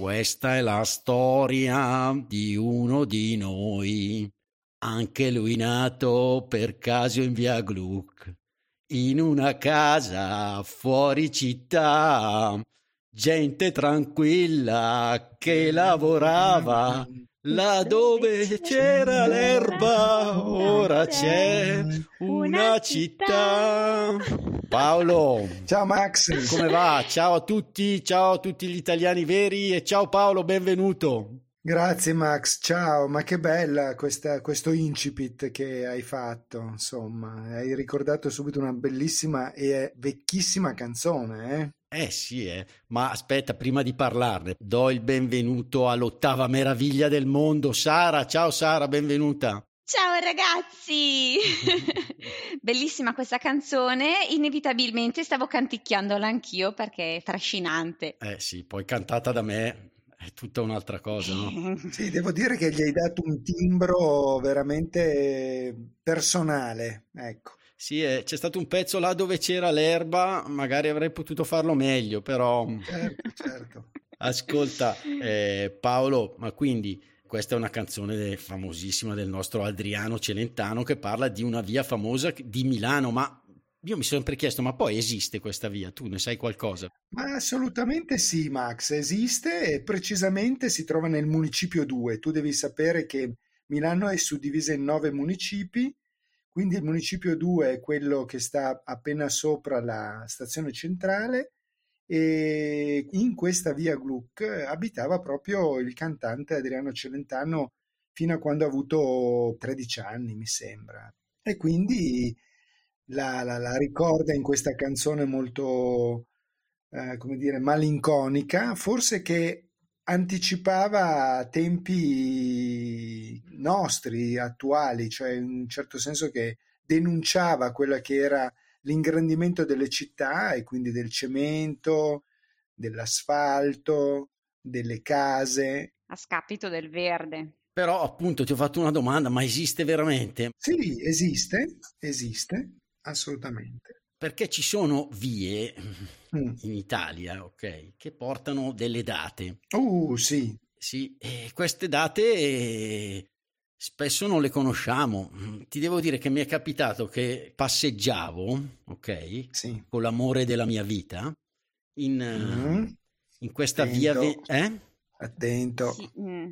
Questa è la storia di uno di noi, anche lui nato per caso in via Gluck, in una casa fuori città, gente tranquilla che lavorava. Là dove c'era l'erba, ora c'è una città. Paolo. Ciao Max. Come va? Ciao a tutti, ciao a tutti gli italiani veri e ciao Paolo, benvenuto. Grazie Max, ciao, ma che bella questa, questo incipit che hai fatto, insomma, hai ricordato subito una bellissima e vecchissima canzone, eh? Eh sì, eh. ma aspetta, prima di parlarne, do il benvenuto all'ottava meraviglia del mondo, Sara. Ciao Sara, benvenuta. Ciao ragazzi! Bellissima questa canzone, inevitabilmente stavo canticchiandola anch'io perché è trascinante. Eh sì, poi cantata da me è tutta un'altra cosa, no? sì, devo dire che gli hai dato un timbro veramente personale, ecco. Sì, eh, c'è stato un pezzo là dove c'era l'erba, magari avrei potuto farlo meglio, però... Certo, certo. Ascolta, eh, Paolo, ma quindi questa è una canzone famosissima del nostro Adriano Celentano che parla di una via famosa di Milano, ma io mi sono sempre chiesto, ma poi esiste questa via? Tu ne sai qualcosa? Ma assolutamente sì, Max, esiste e precisamente si trova nel municipio 2. Tu devi sapere che Milano è suddivisa in nove municipi, quindi il municipio 2 è quello che sta appena sopra la stazione centrale e in questa via Gluck abitava proprio il cantante Adriano Celentano fino a quando ha avuto 13 anni, mi sembra. E quindi la, la, la ricorda in questa canzone molto, eh, come dire, malinconica, forse che anticipava tempi nostri, attuali, cioè in un certo senso che denunciava quella che era l'ingrandimento delle città e quindi del cemento, dell'asfalto, delle case. A scapito del verde. Però appunto ti ho fatto una domanda, ma esiste veramente? Sì, esiste, esiste, assolutamente. Perché ci sono vie mm. in Italia, ok, che portano delle date. Uh, sì. Sì, e queste date Spesso non le conosciamo. Mm, ti devo dire che mi è capitato che passeggiavo, ok? Sì. Con l'amore della mia vita in, mm-hmm. in questa Attento. via. Ve- eh? Attento. Sì. Mm.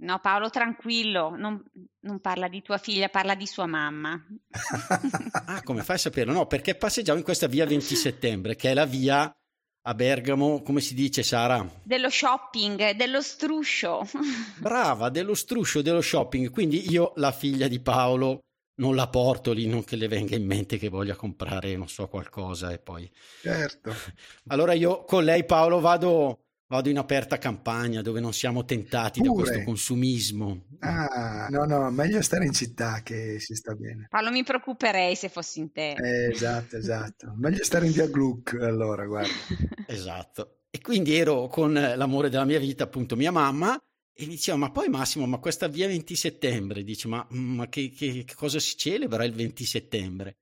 No, Paolo, tranquillo, non, non, parla di tua figlia, parla di sua mamma. ah, come fai a saperlo? No, perché passeggiavo in questa via 20 settembre, che è la via a Bergamo, come si dice Sara? Dello shopping, dello struscio. Brava, dello struscio, dello shopping. Quindi io, la figlia di Paolo, non la porto lì, non che le venga in mente che voglia comprare, non so, qualcosa e poi... Certo. Allora io con lei, Paolo, vado vado in aperta campagna dove non siamo tentati Pure. da questo consumismo. Ah, no, no, meglio stare in città che si sta bene. Paolo, mi preoccuperei se fossi in te. Eh, esatto, esatto. meglio stare in via Gluck allora, guarda. esatto. E quindi ero con l'amore della mia vita, appunto mia mamma, e mi diceva, ma poi Massimo, ma questa via 20 settembre, dice, ma, ma che, che, che cosa si celebra il 20 settembre?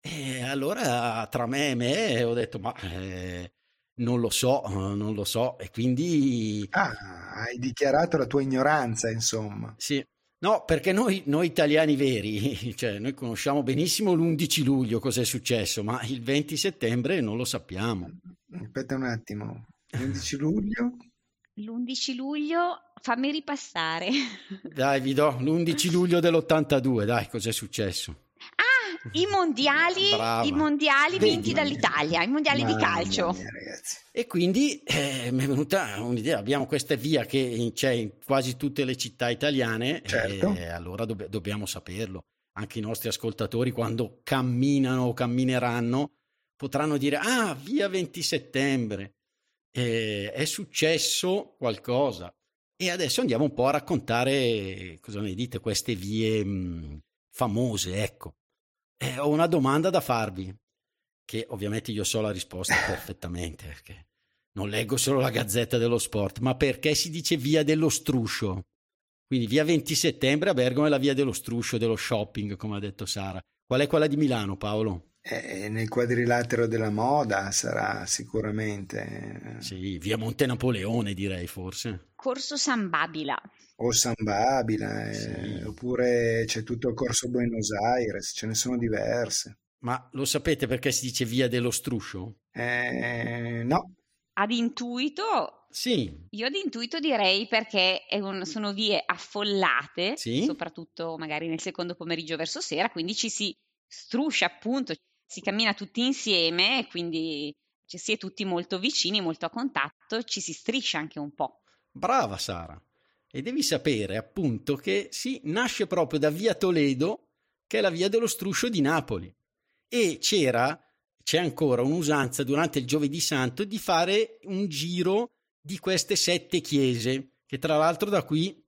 E allora tra me e me ho detto, ma... Eh, non lo so, non lo so, e quindi... Ah, hai dichiarato la tua ignoranza, insomma. Sì, no, perché noi, noi italiani veri, cioè noi conosciamo benissimo l'11 luglio cosa è successo, ma il 20 settembre non lo sappiamo. Aspetta un attimo, l'11 luglio? L'11 luglio, fammi ripassare. Dai, vi do l'11 luglio dell'82, dai, cos'è successo? I mondiali, i mondiali vinti dall'Italia, i mondiali di calcio. Mia, e quindi eh, mi è venuta un'idea, abbiamo questa via che c'è in quasi tutte le città italiane certo. e allora dobb- dobbiamo saperlo. Anche i nostri ascoltatori quando camminano o cammineranno potranno dire ah via 20 settembre eh, è successo qualcosa E adesso andiamo un po' a raccontare, cosa ne dite, queste vie mh, famose, ecco. Eh, ho una domanda da farvi, che ovviamente io so la risposta perfettamente, perché non leggo solo la Gazzetta dello Sport, ma perché si dice via dello struscio? Quindi via 20 settembre a Bergamo è la via dello struscio, dello shopping, come ha detto Sara. Qual è quella di Milano, Paolo? Eh, nel quadrilatero della moda sarà sicuramente. Sì, via Monte Napoleone direi forse. Corso San Babila. O San Babila, eh, sì. oppure c'è tutto il Corso Buenos Aires, ce ne sono diverse. Ma lo sapete perché si dice via dello struscio? Eh, no. Ad intuito sì. Io ad intuito direi perché un, sono vie affollate, sì. soprattutto magari nel secondo pomeriggio verso sera, quindi ci si struscia appunto, si cammina tutti insieme e quindi cioè, si è tutti molto vicini, molto a contatto, ci si striscia anche un po'. Brava Sara. E devi sapere appunto che sì, nasce proprio da via Toledo, che è la via dello struscio di Napoli. E c'era, c'è ancora un'usanza durante il giovedì santo di fare un giro di queste sette chiese, che tra l'altro da qui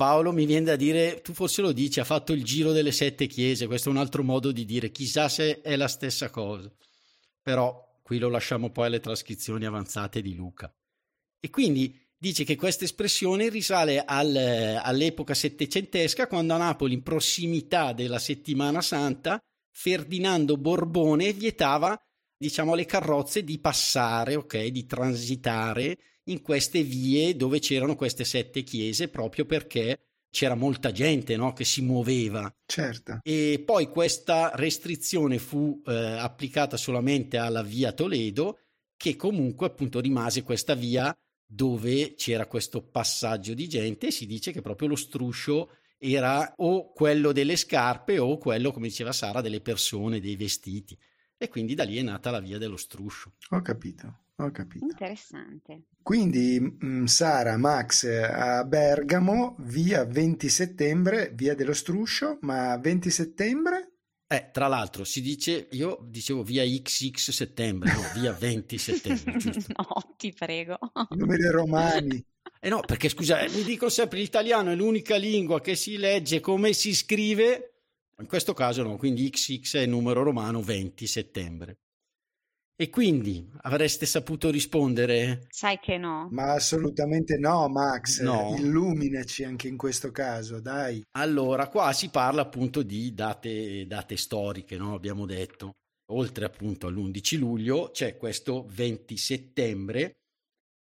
Paolo mi viene da dire, tu forse lo dici, ha fatto il giro delle sette chiese, questo è un altro modo di dire, chissà se è la stessa cosa. Però qui lo lasciamo poi alle trascrizioni avanzate di Luca. E quindi dice che questa espressione risale al, all'epoca settecentesca, quando a Napoli, in prossimità della settimana santa, Ferdinando Borbone vietava, diciamo, alle carrozze di passare, ok, di transitare in queste vie dove c'erano queste sette chiese proprio perché c'era molta gente no, che si muoveva. Certo. E poi questa restrizione fu eh, applicata solamente alla via Toledo, che comunque appunto rimase questa via dove c'era questo passaggio di gente e si dice che proprio lo struscio era o quello delle scarpe o quello, come diceva Sara, delle persone, dei vestiti. E quindi da lì è nata la via dello struscio. Ho capito. Ho capito. Interessante. Quindi mh, mm, Sara, Max a Bergamo, via 20 settembre, via dello Struscio, ma 20 settembre? Eh, tra l'altro si dice, io dicevo via XX settembre, no, via 20 settembre. Giusto? no, ti prego. Numeri romani. Eh no, perché scusa, mi dico sempre l'italiano è l'unica lingua che si legge come si scrive, in questo caso no, quindi XX è numero romano 20 settembre. E quindi avreste saputo rispondere? Sai che no. Ma assolutamente no, Max. No. Illuminaci anche in questo caso, dai. Allora, qua si parla appunto di date, date storiche, no? Abbiamo detto. Oltre appunto all'11 luglio c'è questo 20 settembre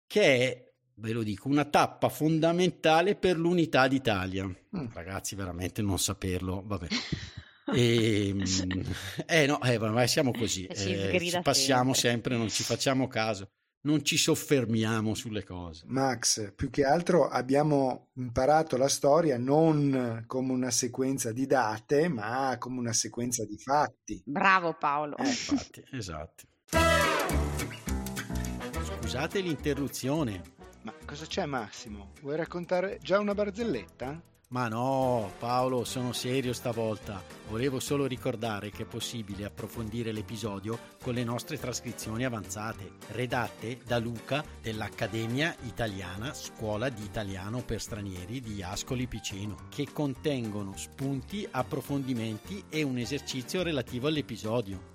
che è, ve lo dico, una tappa fondamentale per l'unità d'Italia. Mm. Ragazzi, veramente non saperlo, vabbè. E, ehm, eh no, eh, ma siamo così, eh, ci passiamo sempre. sempre, non ci facciamo caso, non ci soffermiamo sulle cose. Max, più che altro abbiamo imparato la storia non come una sequenza di date, ma come una sequenza di fatti. Bravo Paolo. Eh, infatti, esatto. Scusate l'interruzione. Ma cosa c'è Massimo? Vuoi raccontare già una barzelletta? Ma no, Paolo, sono serio stavolta. Volevo solo ricordare che è possibile approfondire l'episodio con le nostre trascrizioni avanzate, redatte da Luca dell'Accademia Italiana Scuola di Italiano per Stranieri di Ascoli Piceno, che contengono spunti, approfondimenti e un esercizio relativo all'episodio.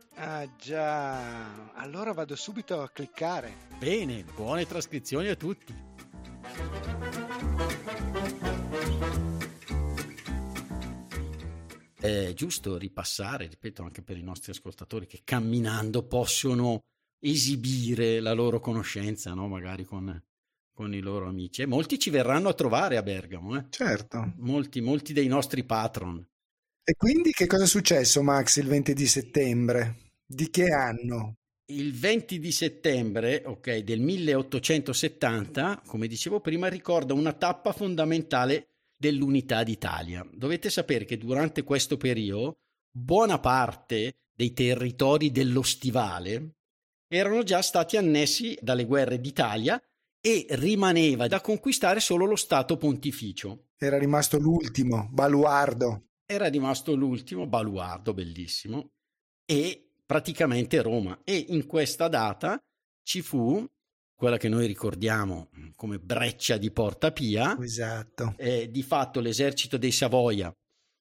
Ah già, allora vado subito a cliccare. Bene, buone trascrizioni a tutti. È giusto ripassare, ripeto anche per i nostri ascoltatori, che camminando possono esibire la loro conoscenza, no? magari con, con, i loro amici. E molti ci verranno a trovare a Bergamo. Eh? Certo. Molti, molti dei nostri patron. E quindi che cosa è successo, Max, il 20 di settembre? Di che anno? Il 20 di settembre okay, del 1870, come dicevo prima, ricorda una tappa fondamentale dell'unità d'Italia. Dovete sapere che durante questo periodo buona parte dei territori dello Stivale erano già stati annessi dalle guerre d'Italia e rimaneva da conquistare solo lo Stato pontificio. Era rimasto l'ultimo, baluardo. Era rimasto l'ultimo, baluardo, bellissimo, e praticamente Roma. E in questa data ci fu quella che noi ricordiamo come breccia di Porta Pia. Esatto. Eh, di fatto l'esercito dei Savoia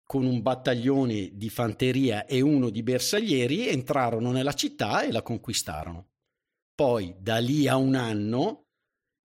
con un battaglione di fanteria e uno di bersaglieri entrarono nella città e la conquistarono. Poi da lì a un anno,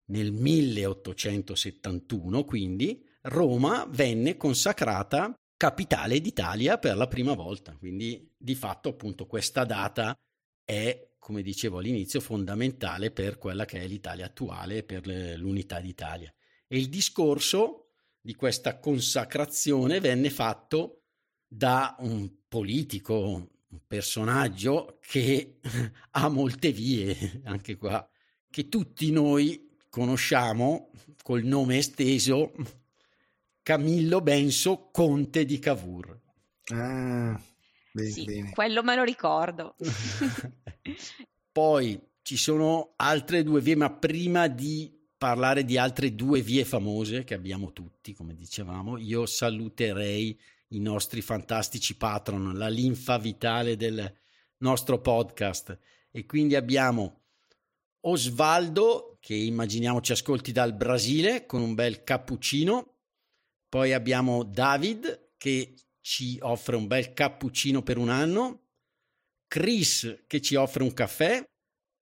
nel 1871 quindi, Roma venne consacrata capitale d'Italia per la prima volta. Quindi di fatto appunto questa data è come dicevo all'inizio, fondamentale per quella che è l'Italia attuale, per l'unità d'Italia. E il discorso di questa consacrazione venne fatto da un politico, un personaggio che ha molte vie, anche qua, che tutti noi conosciamo col nome esteso Camillo Benso, conte di Cavour. Ah, bene, sì, bene. quello me lo ricordo. Poi ci sono altre due vie, ma prima di parlare di altre due vie famose che abbiamo tutti, come dicevamo, io saluterei i nostri fantastici patron, la linfa vitale del nostro podcast. E quindi abbiamo Osvaldo, che immaginiamo ci ascolti dal Brasile con un bel cappuccino. Poi abbiamo David, che ci offre un bel cappuccino per un anno. Chris che ci offre un caffè,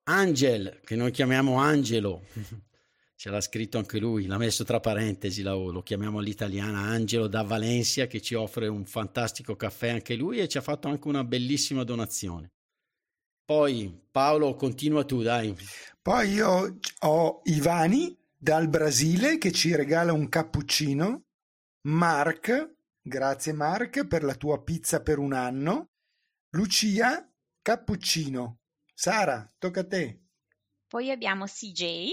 Angel che noi chiamiamo Angelo, ce l'ha scritto anche lui, l'ha messo tra parentesi, lo, chiamiamo all'italiana Angelo da Valencia che ci offre un fantastico caffè anche lui e ci ha fatto anche una bellissima donazione. Poi Paolo, continua tu, dai. Poi io ho Ivani dal Brasile che ci regala un cappuccino. Mark, grazie Mark per la tua pizza per un anno. Lucia cappuccino. Sara, tocca a te. Poi abbiamo CJ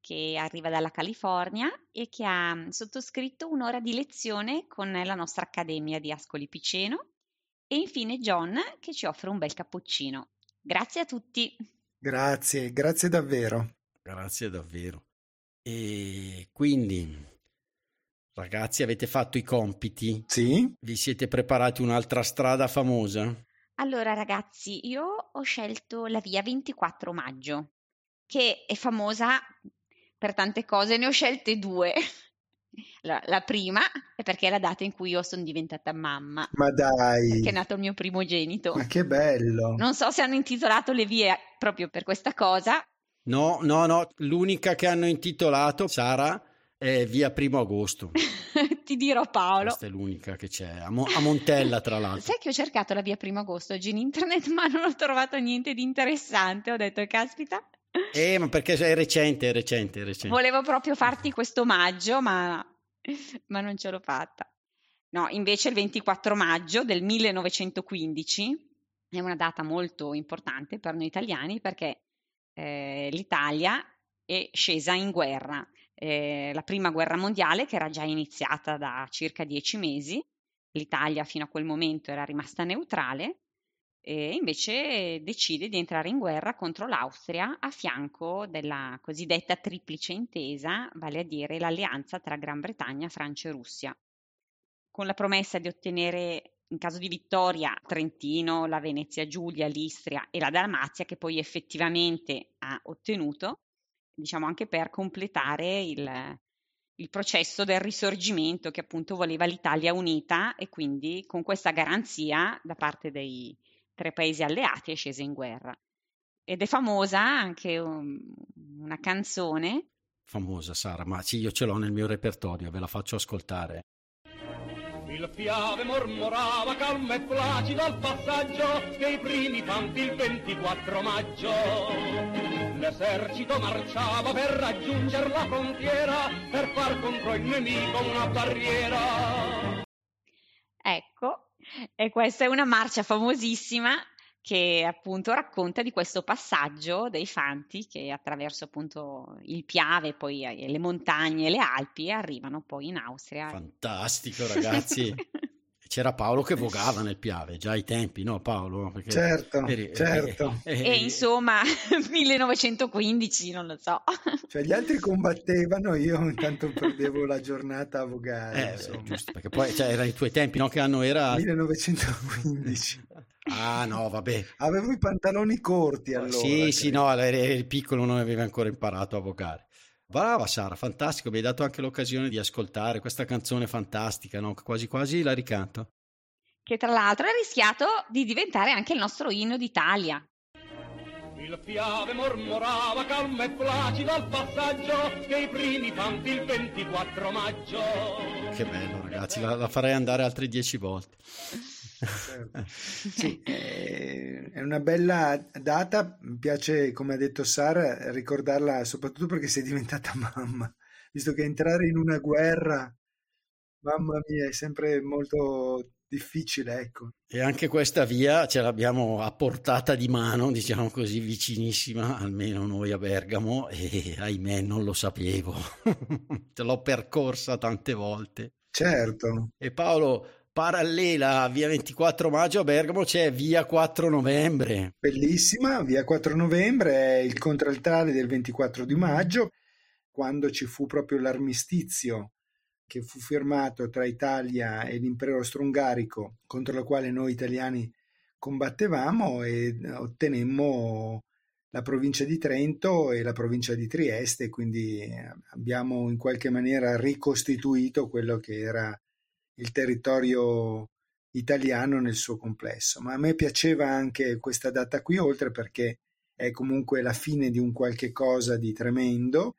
che arriva dalla California e che ha sottoscritto un'ora di lezione con la nostra Accademia di Ascoli Piceno e infine John che ci offre un bel cappuccino. Grazie a tutti. Grazie, grazie davvero. Grazie davvero. E quindi, ragazzi, avete fatto i compiti? Sì. Vi siete preparati un'altra strada famosa? Allora ragazzi, io ho scelto la via 24 maggio, che è famosa per tante cose, ne ho scelte due. La, la, prima è perché è la data in cui io sono diventata mamma. Ma dai! Perché è nato il mio primogenito. Ma che bello! Non so se hanno intitolato le vie proprio per questa cosa. No, no, no, l'unica che hanno intitolato, Sara, è via primo agosto. Ti dirò Paolo. Questa è l'unica che c'è, a, Mo- a Montella tra l'altro. Sai che ho cercato la via primo agosto oggi in internet ma non ho trovato niente di interessante, ho detto caspita. Eh, ma perché è recente, è recente, è recente. Volevo proprio farti questo omaggio, ma, ma non ce l'ho fatta. No, invece il 24 maggio del 1915 è una data molto importante per noi italiani perché eh, l'Italia è scesa in guerra eh, la prima guerra mondiale che era già iniziata da circa dieci mesi, l'Italia fino a quel momento era rimasta neutrale e invece decide di entrare in guerra contro l'Austria a fianco della cosiddetta triplice intesa, vale a dire l'alleanza tra Gran Bretagna, Francia e Russia, con la promessa di ottenere in caso di vittoria Trentino, la Venezia Giulia, l'Istria e la Dalmazia che poi effettivamente ha ottenuto diciamo anche per completare il, il processo del risorgimento che appunto voleva l'Italia unita e quindi con questa garanzia da parte dei tre paesi alleati è scesa in guerra. Ed è famosa anche un, una canzone. Famosa Sara, ma sì, io ce l'ho nel mio repertorio, ve la faccio ascoltare. Il piave mormorava calmo e placido al passaggio dei primi campi il 24 maggio. L'esercito marciava per raggiungere la frontiera, per far contro il nemico una barriera. Ecco, e questa è una marcia famosissima che appunto racconta di questo passaggio dei Fanti che attraverso appunto il Piave, poi eh, le montagne e le Alpi arrivano poi in Austria. Fantastico ragazzi! C'era Paolo che vogava nel Piave, già ai tempi, no Paolo? Perché certo, eri, certo. Eh, eh, e insomma, 1915, non lo so. Cioè gli altri combattevano, io intanto perdevo la giornata a vogare. Eh, giusto, perché poi cioè, era i tuoi tempi, no? Che anno era? 1915. Ah no, vabbè. Avevo i pantaloni corti allora. Sì, credo. sì, no, eri piccolo, non avevi ancora imparato a vogare. Brava Sara, fantastico, mi hai dato anche l'occasione di ascoltare questa canzone fantastica, no? quasi quasi la ricanto. Che tra l'altro ha rischiato di diventare anche il nostro inno d'Italia. Il Piave mormorava calmo e placido al passaggio dei primi fanti il 24 maggio. Che bello ragazzi, la, la farei andare altre dieci volte. Certo. Sì, eh, è una bella data, mi piace come ha detto Sara ricordarla soprattutto perché sei diventata mamma, visto che entrare in una guerra, mamma mia, è sempre molto difficile, ecco. E anche questa via ce l'abbiamo a portata di mano, diciamo così, vicinissima, almeno noi a Bergamo, e ahimè non lo sapevo, te l'ho percorsa tante volte. Certo. E Paolo, parallela a via 24 maggio a Bergamo c'è via 4 novembre. Bellissima, via 4 novembre è il contraltare del 24 di maggio, quando ci fu proprio l'armistizio che fu firmato tra Italia e l'impero austro-ungarico contro la quale noi italiani combattevamo e ottenemmo la provincia di Trento e la provincia di Trieste, quindi abbiamo in qualche maniera ricostituito quello che era il territorio italiano nel suo complesso. Ma a me piaceva anche questa data qui, oltre perché è comunque la fine di un qualche cosa di tremendo.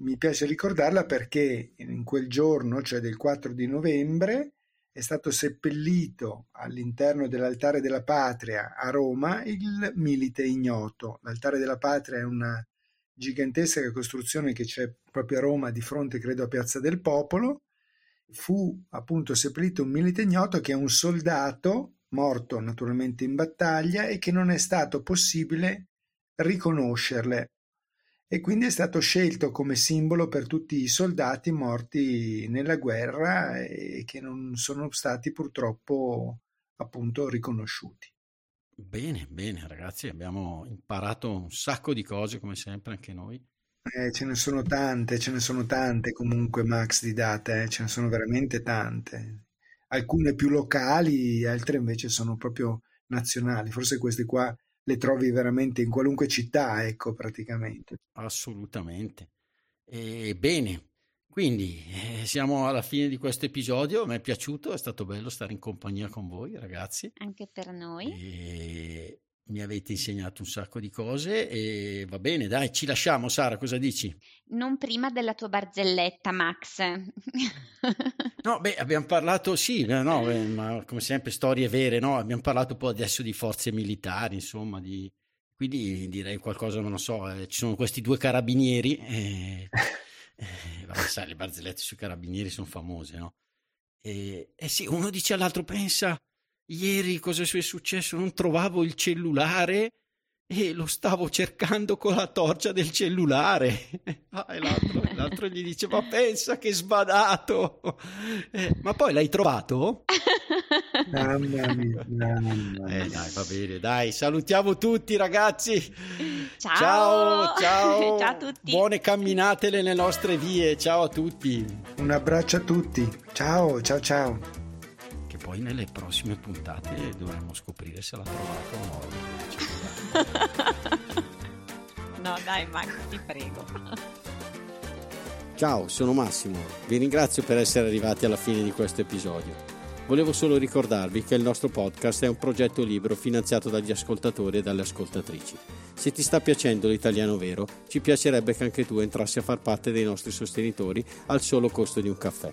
Mi piace ricordarla perché in quel giorno, cioè del 4 di novembre, è stato seppellito all'interno dell'altare della patria a Roma il milite ignoto. L'altare della patria è una gigantesca costruzione che c'è proprio a Roma di fronte, credo, a Piazza del Popolo fu appunto seppellito un milite ignoto che è un soldato morto naturalmente in battaglia e che non è stato possibile riconoscerle e quindi è stato scelto come simbolo per tutti i soldati morti nella guerra e che non sono stati purtroppo appunto riconosciuti. Bene, bene ragazzi, abbiamo imparato un sacco di cose come sempre anche noi. Eh, ce ne sono tante, ce ne sono tante comunque, Max, di date, eh, ce ne sono veramente tante. Alcune più locali, altre invece sono proprio nazionali. Forse queste qua le trovi veramente in qualunque città, ecco, praticamente. Assolutamente. E bene, quindi eh, siamo alla fine di questo episodio. Mi è piaciuto, è stato bello stare in compagnia con voi, ragazzi. Anche per noi. E mi avete insegnato un sacco di cose e va bene, dai, ci lasciamo Sara, cosa dici? Non prima della tua barzelletta, Max. no, beh, abbiamo parlato, sì, no, beh, ma come sempre storie vere, no? Abbiamo parlato un po' adesso di forze militari, insomma, di... quindi direi qualcosa, non lo so, eh, ci sono questi due carabinieri e... eh, vabbè, sai, le barzellette sui carabinieri sono famose, no? E eh sì, uno dice all'altro, pensa Ieri cosa è successo? Non trovavo il cellulare e lo stavo cercando con la torcia del cellulare. Ah, e l'altro, l'altro, gli dice: Ma pensa che sbadato! Eh, ma poi l'hai trovato? Mamma mia, mamma mia. Eh, dai, va bene, dai, salutiamo tutti ragazzi. Ciao, ciao, ciao. ciao a tutti. Buone camminate nelle nostre vie. Ciao a tutti. Un abbraccio a tutti. Ciao, ciao, ciao poi nelle prossime puntate dovremo scoprire se l'ha trovato o no. no dai Max, ti prego. Ciao, sono Massimo. Vi ringrazio per essere arrivati alla fine di questo episodio. Volevo solo ricordarvi che il nostro podcast è un progetto libero finanziato dagli ascoltatori e dalle ascoltatrici. Se ti sta piacendo l'italiano vero, ci piacerebbe che anche tu entrassi a far parte dei nostri sostenitori al solo costo di un caffè.